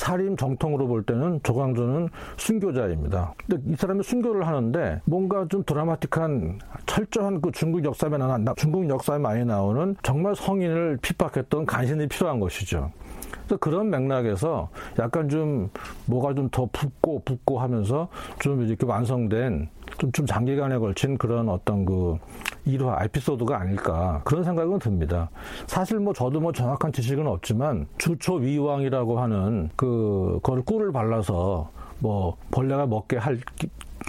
살림 정통으로 볼 때는 조광조는 순교자입니다. 근데 이 사람이 순교를 하는데 뭔가 좀 드라마틱한 철저한 그 중국 역사에 나 중국 역사에 많이 나오는 정말 성인을 핍박했던 간신이 필요한 것이죠. 그래서 그런 맥락에서 약간 좀 뭐가 좀 더 붓고 붓고 하면서 좀 이렇게 완성된 좀, 좀 장기간에 걸친 그런 어떤 그 일화 에피소드가 아닐까 그런 생각은 듭니다. 사실 뭐 저도 뭐 정확한 지식은 없지만 주초 위왕이라고 하는 그 그걸 꿀을 발라서 뭐 벌레가 먹게 할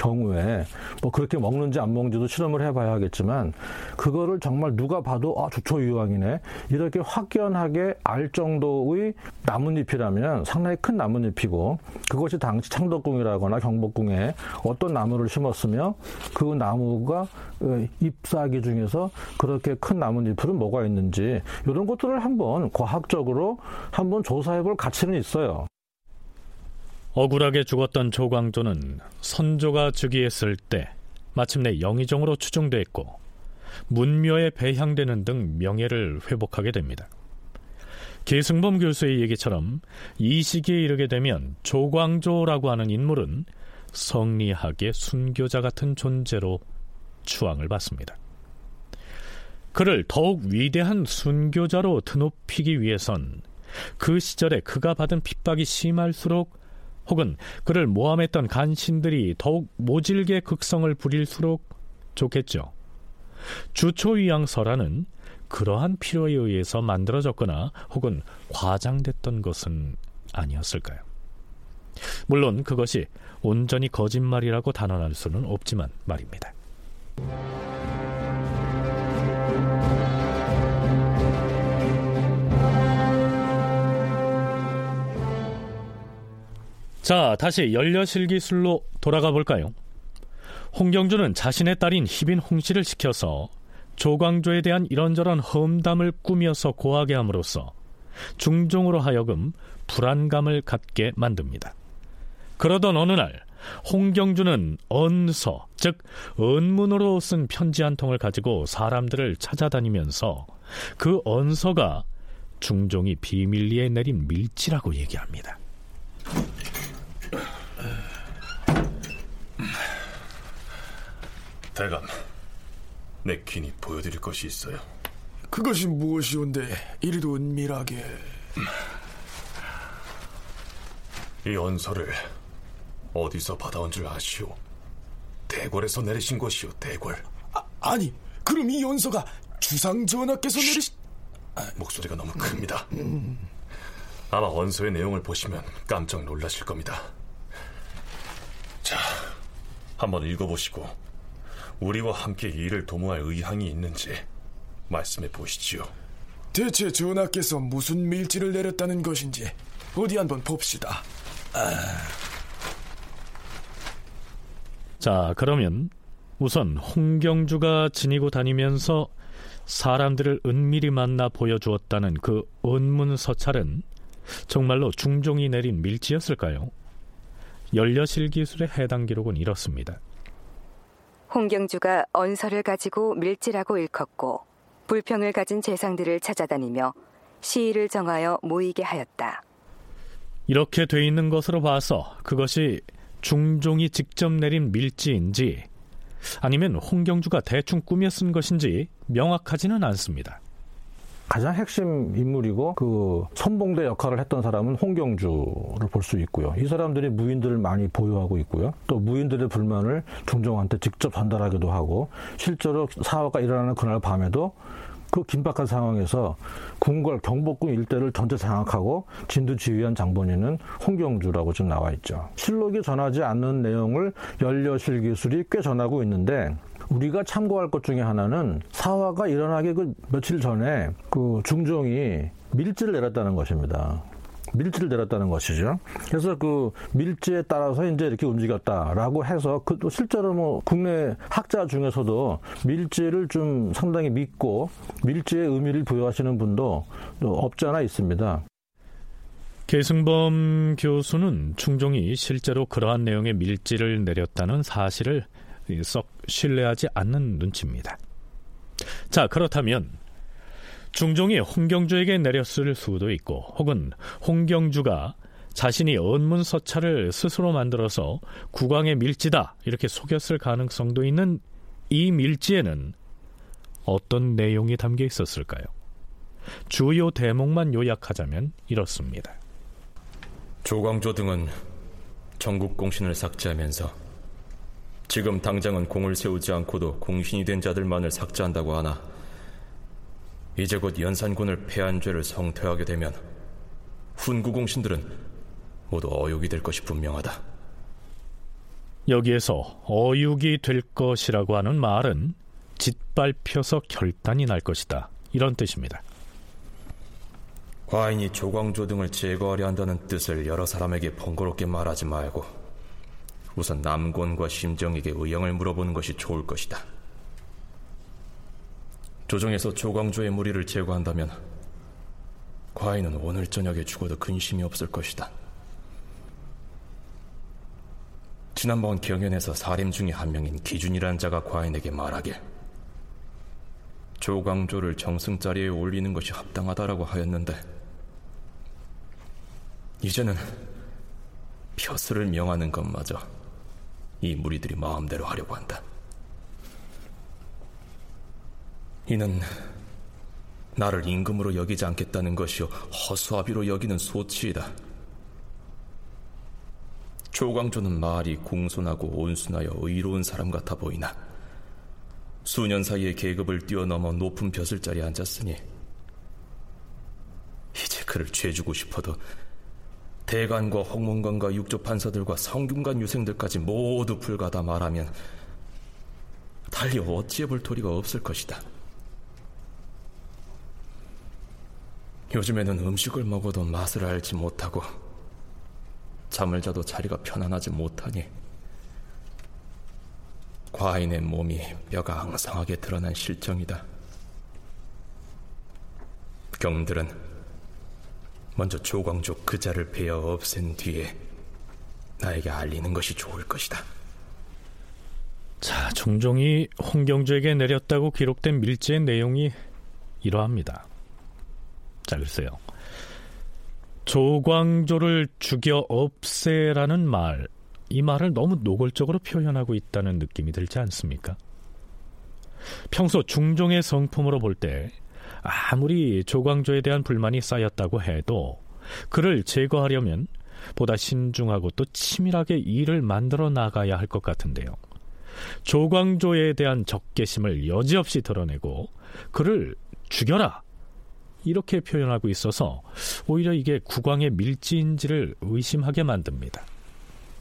경우에 뭐 그렇게 먹는지 안 먹는지도 실험을 해봐야 하겠지만 그거를 정말 누가 봐도 아 주초 유황이네 이렇게 확연하게 알 정도의 나뭇잎이라면 상당히 큰 나뭇잎이고 그것이 당시 창덕궁이라거나 경복궁에 어떤 나무를 심었으며 그 나무가 어, 잎사귀 중에서 그렇게 큰 나뭇잎은 뭐가 있는지 이런 것들을 한번 과학적으로 한번 조사해볼 가치는 있어요. 억울하게 죽었던 조광조는 선조가 즉위했을 때 마침내 영의정으로 추정됐고 문묘에 배향되는 등 명예를 회복하게 됩니다. 계승범 교수의 얘기처럼 이 시기에 이르게 되면 조광조라고 하는 인물은 성리학의 순교자 같은 존재로 추앙을 받습니다. 그를 더욱 위대한 순교자로 드높이기 위해선 그 시절에 그가 받은 핍박이 심할수록 혹은 그를 모함했던 간신들이 더욱 모질게 극성을 부릴수록 좋겠죠. 주초위양설화는 그러한 필요에 의해서 만들어졌거나 혹은 과장됐던 것은 아니었을까요? 물론 그것이 온전히 거짓말이라고 단언할 수는 없지만 말입니다. 자, 다시 연려실기술로 돌아가 볼까요? 홍경주는 자신의 딸인 희빈 홍씨를 시켜서 조광조에 대한 이런저런 험담을 꾸며서 고하게 함으로써 중종으로 하여금 불안감을 갖게 만듭니다. 그러던 어느 날 홍경주는 언서, 즉 언문으로 쓴 편지 한 통을 가지고 사람들을 찾아다니면서 그 언서가 중종이 비밀리에 내린 밀지라고 얘기합니다. 대감, 내 귀니 보여드릴 것이 있어요. 그것이 무엇이온데 이리도 은밀하게 이 언서를 어디서 받아온 줄 아시오? 대궐에서 내리신 것이오, 대궐. 아, 니 그럼 이 연서가 주상 전하께서 내리신 목소리가 너무 큽니다. 아마 언서의 내용을 보시면 깜짝 놀라실 겁니다. 자, 한번 읽어보시고 우리와 함께 이 일을 도모할 의향이 있는지 말씀해 보시지요. 대체 전하께서 무슨 밀지를 내렸다는 것인지 어디 한번 봅시다. 아... 자, 그러면 우선 홍경주가 지니고 다니면서 사람들을 은밀히 만나 보여주었다는 그 은문서찰은 정말로 중종이 내린 밀지였을까요? 연려실 기술의 해당 기록은 이렇습니다. 홍경주가 언서를 가지고 밀지라고 일컫고 불평을 가진 재상들을 찾아다니며 시위를 정하여 모이게 하였다. 이렇게 돼 있는 것으로 봐서 그것이 중종이 직접 내린 밀지인지 아니면 홍경주가 대충 꾸며 쓴 것인지 명확하지는 않습니다. 가장 핵심 인물이고 그 선봉대 역할을 했던 사람은 홍경주를 볼 수 있고요. 이 사람들이 무인들을 많이 보유하고 있고요. 또 무인들의 불만을 중종한테 직접 전달하기도 하고 실제로 사화가 일어나는 그날 밤에도 그 긴박한 상황에서 궁궐 경복궁 일대를 전체 장악하고 진두 지휘한 장본인은 홍경주라고 지금 나와 있죠. 실록이 전하지 않는 내용을 연려실 기술이 꽤 전하고 있는데 우리가 참고할 것 중에 하나는 사화가 일어나기 그 며칠 전에 그 중종이 밀지를 내렸다는 것입니다. 밀지를 내렸다는 것이죠. 그래서 그 밀지에 따라서 이제 이렇게 움직였다라고 해서 그 실제로 뭐 국내 학자 중에서도 밀지를 좀 상당히 믿고 밀지의 의미를 부여하시는 분도 없지 않아 있습니다. 계승범 교수는 충종이 실제로 그러한 내용의 밀지를 내렸다는 사실을 썩 신뢰하지 않는 눈치입니다. 자, 그렇다면 중종이 홍경주에게 내렸을 수도 있고 혹은 홍경주가 자신이 언문 서찰을 스스로 만들어서 국왕의 밀지다 이렇게 속였을 가능성도 있는 이 밀지에는 어떤 내용이 담겨 있었을까요? 주요 대목만 요약하자면 이렇습니다. 조광조 등은 전국 공신을 삭제하면서 지금 당장은 공을 세우지 않고도 공신이 된 자들만을 삭제한다고 하나 이제 곧 연산군을 패한 죄를 성퇴하게 되면 훈구 공신들은 모두 어욕이 될 것이 분명하다. 여기에서 어육이 될 것이라고 하는 말은 짓밟혀서 결단이 날 것이다. 이런 뜻입니다. 과인이 조광조 등을 제거하려 한다는 뜻을 여러 사람에게 번거롭게 말하지 말고 우선 남곤과 심정에게 의형을 물어보는 것이 좋을 것이다. 조정에서 조광조의 무리를 제거한다면 과인은 오늘 저녁에 죽어도 근심이 없을 것이다. 지난번 경연에서 사림 중의 한 명인 기준이라는 자가 과인에게 말하길 조광조를 정승 자리에 올리는 것이 합당하다라고 하였는데 이제는 벼슬을 명하는 것마저 이 무리들이 마음대로 하려고 한다. 이는 나를 임금으로 여기지 않겠다는 것이요 허수아비로 여기는 소치이다. 조광조는 말이 공손하고 온순하여 의로운 사람 같아 보이나 수년 사이에 계급을 뛰어넘어 높은 벼슬자리에 앉았으니 이제 그를 죄주고 싶어도 대관과 홍문관과 육조 판사들과 성균관 유생들까지 모두 불가다 말하면 달리 어찌해 볼 도리가 없을 것이다. 요즘에는 음식을 먹어도 맛을 알지 못하고 잠을 자도 자리가 편안하지 못하니 과인의 몸이 뼈가 앙상하게 드러난 실정이다. 경들은 먼저 조광조 그자를 베어 없앤 뒤에 나에게 알리는 것이 좋을 것이다. 자, 종종이 홍경주에게 내렸다고 기록된 밀지의 내용이 이러합니다. 자, 글쎄요. 조광조를 죽여 없애라는 말, 이 말을 너무 노골적으로 표현하고 있다는 느낌이 들지 않습니까? 평소 중종의 성품으로 볼 때 아무리 조광조에 대한 불만이 쌓였다고 해도 그를 제거하려면 보다 신중하고 또 치밀하게 일을 만들어 나가야 할 것 같은데요. 조광조에 대한 적개심을 여지없이 드러내고 그를 죽여라 이렇게 표현하고 있어서 오히려 이게 국왕의 밀지인지를 의심하게 만듭니다.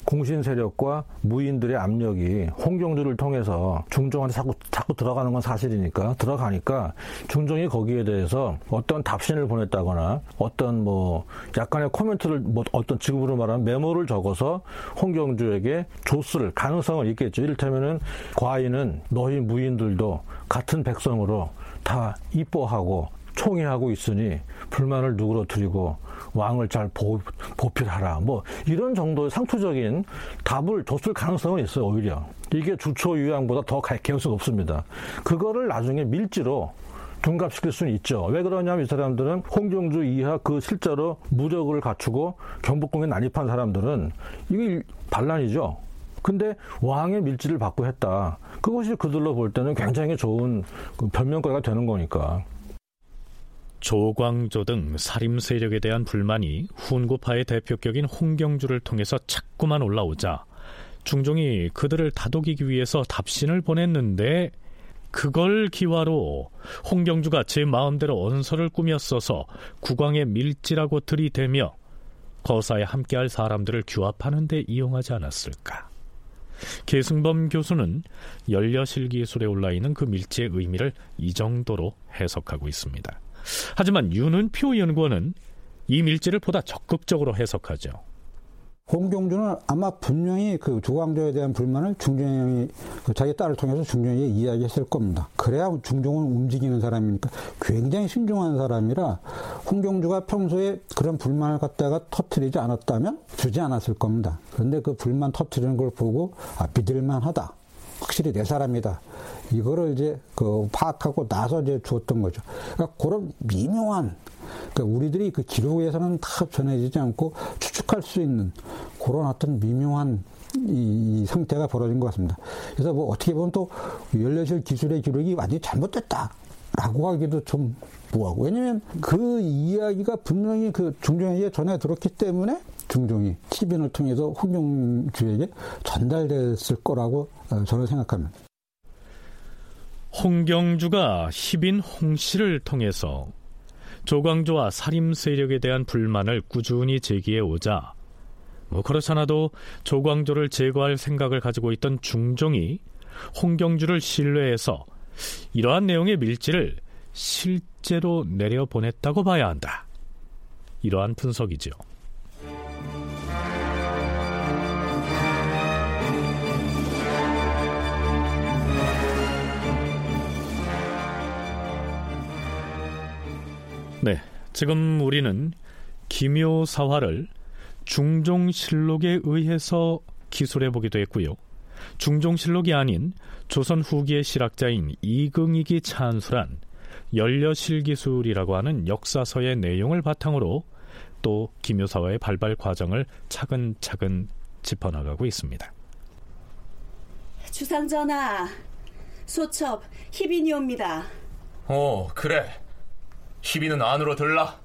공신 세력과 무인들의 압력이 홍경주를 통해서 중종한테 자꾸 자꾸 들어가는 건 사실이니까 들어가니까 중종이 거기에 대해서 어떤 답신을 보냈다거나 어떤 뭐 약간의 코멘트를 뭐 어떤 지금으로 말하면 메모를 적어서 홍경주에게 줬을 가능성은 있겠죠. 이를테면은 과인은 너희 무인들도 같은 백성으로 다 이뻐하고 총애하고 있으니 불만을 누그러뜨리고 왕을 잘 보, 보필하라. 뭐 이런 정도의 상투적인 답을 줬을 가능성은 있어요. 오히려 이게 주초 유양보다 더 개연성 없습니다. 그거를 나중에 밀지로 둔갑시킬 수는 있죠. 왜 그러냐면 이 사람들은 홍경주 이하 그 실제로 무력을 갖추고 경복궁에 난입한 사람들은 이게 반란이죠. 근데 왕의 밀지를 받고 했다. 그것이 그들로 볼 때는 굉장히 좋은 그 변명거리가 되는 거니까. 조광조 등 살림 세력에 대한 불만이 훈구파의 대표격인 홍경주를 통해서 자꾸만 올라오자 중종이 그들을 다독이기 위해서 답신을 보냈는데 그걸 기화로 홍경주가 제 마음대로 꾸며 써서 국왕의 밀지라고 들이대며 거사에 함께할 사람들을 규합하는 데 이용하지 않았을까. 계승범 교수는 열려실 기술에 올라 있는 그 밀지의 의미를 이 정도로 해석하고 있습니다. 하지만 윤은표 연구원은 이 밀지를 보다 적극적으로 해석하죠. 홍경주는 아마 분명히 그 조광조에 대한 불만을 중종이 그 자기 딸을 통해서 중종에게 이야기했을 겁니다. 그래야 중종은 움직이는 사람이니까 굉장히 신중한 사람이라 홍경주가 평소에 그런 불만을 갖다가 터트리지 않았다면 주지 않았을 겁니다. 그런데 그 불만 터트리는 걸 보고 아 믿을만하다. 확실히 내 사람이다. 이거를 이제 그 파악하고 나서 이제 주었던 거죠. 그러니까 그런 미묘한 그러니까 우리들이 그 기록에서는 다 전해지지 않고 추측할 수 있는 그런 어떤 미묘한 이, 이 상태가 벌어진 것 같습니다. 그래서 뭐 어떻게 보면 또 열려실 기술의 기록이 완전히 잘못됐다. 라고 하기도 좀 뭐하고. 왜냐면 그 이야기가 분명히 그 중종에게 전해 들었기 때문에 중종이 티빈을 통해서 홍경주에게 전달됐을 거라고 어, 저는 생각합니다. 홍경주가 희빈 홍씨를 통해서 조광조와 살림 세력에 대한 불만을 꾸준히 제기해 오자 뭐 그렇잖아도 조광조를 제거할 생각을 가지고 있던 중종이 홍경주를 신뢰해서 이러한 내용의 밀지를 실제로 내려보냈다고 봐야 한다. 이러한 분석이죠. 네, 지금 우리는 기묘사화를 중종실록에 의해서 기술해 보기도 했고요. 중종실록이 아닌 조선 후기의 실학자인 이긍익이 찬술한 연려실 기술이라고 하는 역사서의 내용을 바탕으로 또 기묘사화의 발발 과정을 차근차근 짚어나가고 있습니다. 주상전하, 소첩 희빈이 옵니다. 어, 그래. 희빈은 안으로 들라.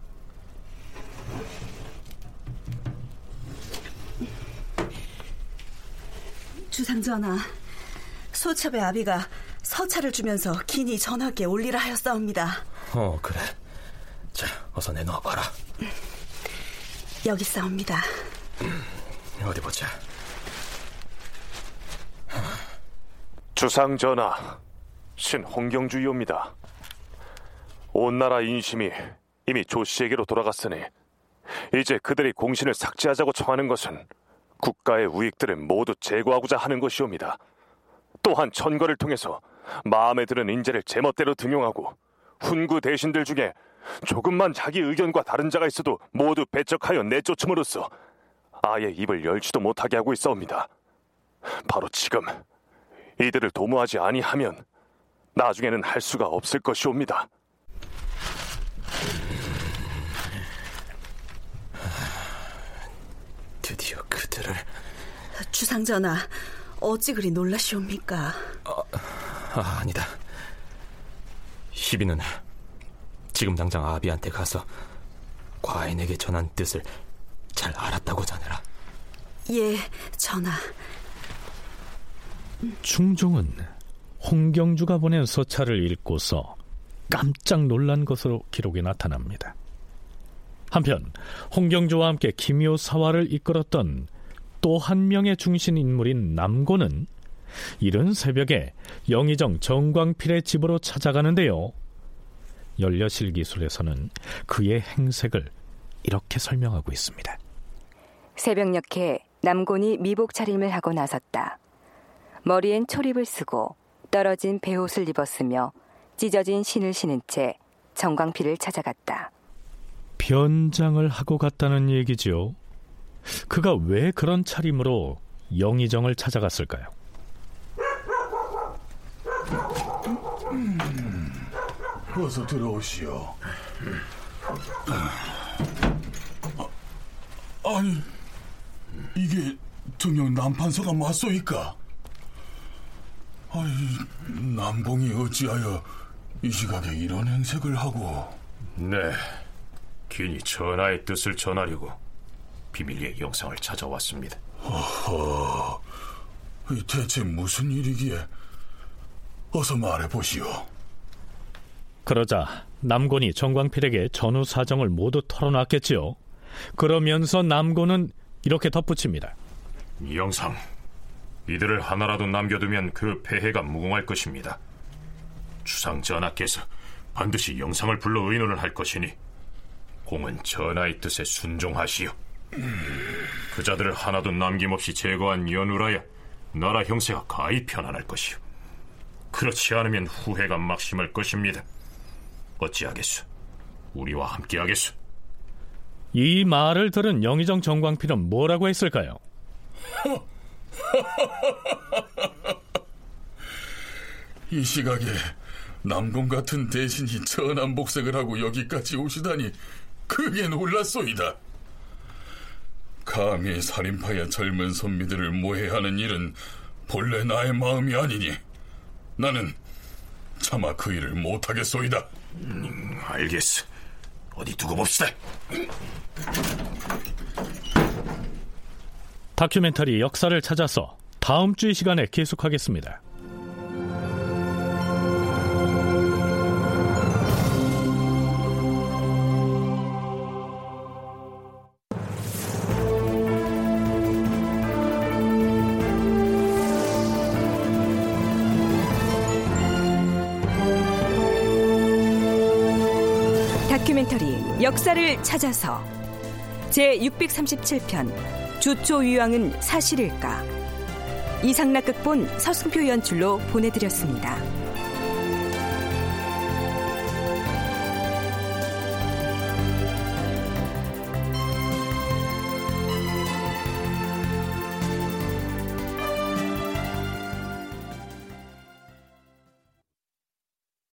주상전하, 소첩의 아비가 서차를 주면서 긴히 전하께 올리라 하였사옵니다. 어, 그래. 자, 어서 내놓아봐라. 여기 싸웁니다. 어디 보자. 주상 전하, 신 홍경주이옵니다. 온 나라 인심이 이미 조 씨에게로 돌아갔으니 이제 그들이 공신을 삭제하자고 청하는 것은 국가의 우익들을 모두 제거하고자 하는 것이옵니다. 또한 천거를 통해서 마음에 드는 인재를 제멋대로 등용하고 훈구 대신들 중에 조금만 자기 의견과 다른 자가 있어도 모두 배척하여 내쫓음으로써 아예 입을 열지도 못하게 하고 있사옵니다. 바로 지금 이들을 도모하지 아니하면 나중에는 할 수가 없을 것이옵니다. 드디어 그들을 주상전하, 어찌 그리 놀라시옵니까? 아, 아니다. 희비는 지금 당장 아비한테 가서 과인에게 전한 뜻을 잘 알았다고 전해라. 예, 전하. 충종은 홍경주가 보낸 서찰을 읽고서 깜짝 놀란 것으로 기록이 나타납니다. 한편 홍경주와 함께 기묘사화를 이끌었던 또 한 명의 중심 인물인 남고는 이른 새벽에 영의정 정광필의 집으로 찾아가는데요. 연려실 기술에서는 그의 행색을 이렇게 설명하고 있습니다. 새벽녘에 남곤이 미복 차림을 하고 나섰다. 머리엔 초립을 쓰고 떨어진 배옷을 입었으며 찢어진 신을 신은 채 정광필을 찾아갔다. 변장을 하고 갔다는 얘기지요. 그가 왜 그런 차림으로 영의정을 찾아갔을까요? 음, 어서 들어오시오. 아, 아니, 이게 등용 남판서가 맞소이까? 아니, 남봉이 어찌하여 이 시각에 이런 행색을 하고? 네, 괜히 전하의 뜻을 전하려고 비밀리에 영상을 찾아왔습니다. 어허, 대체 무슨 일이기에? 어서 말해보시오. 그러자 남곤이 정광필에게 전후 사정을 모두 털어놨겠지요. 그러면서 남곤은 이렇게 덧붙입니다. 이 영상, 이들을 하나라도 남겨두면 그 폐해가 무궁할 것입니다. 주상 전하께서 반드시 영상을 불러 의논을 할 것이니 공은 전하의 뜻에 순종하시오. 그 자들을 하나도 남김없이 제거한 연후라야 나라 형세가 가히 편안할 것이오. 그렇지 않으면 후회가 막심할 것입니다. 어찌하겠소? 우리와 함께하겠소? 이 말을 들은 영의정 정광필은 뭐라고 했을까요? 이 시각에 남공 같은 대신이 천한 복색을 하고 여기까지 오시다니 크게 놀랐소이다. 감히 살인파야 젊은 선비들을 모해하는 일은 본래 나의 마음이 아니니 나는 차마 그 일을 못하겠소이다. 음, 알겠어. 어디 두고 봅시다. 다큐멘터리 역사를 찾아서 다음 주이 시간에 계속하겠습니다. 역사를 찾아서 제 637편 주초위왕은 사실일까 이상락 극본 서승표 연출로 보내드렸습니다.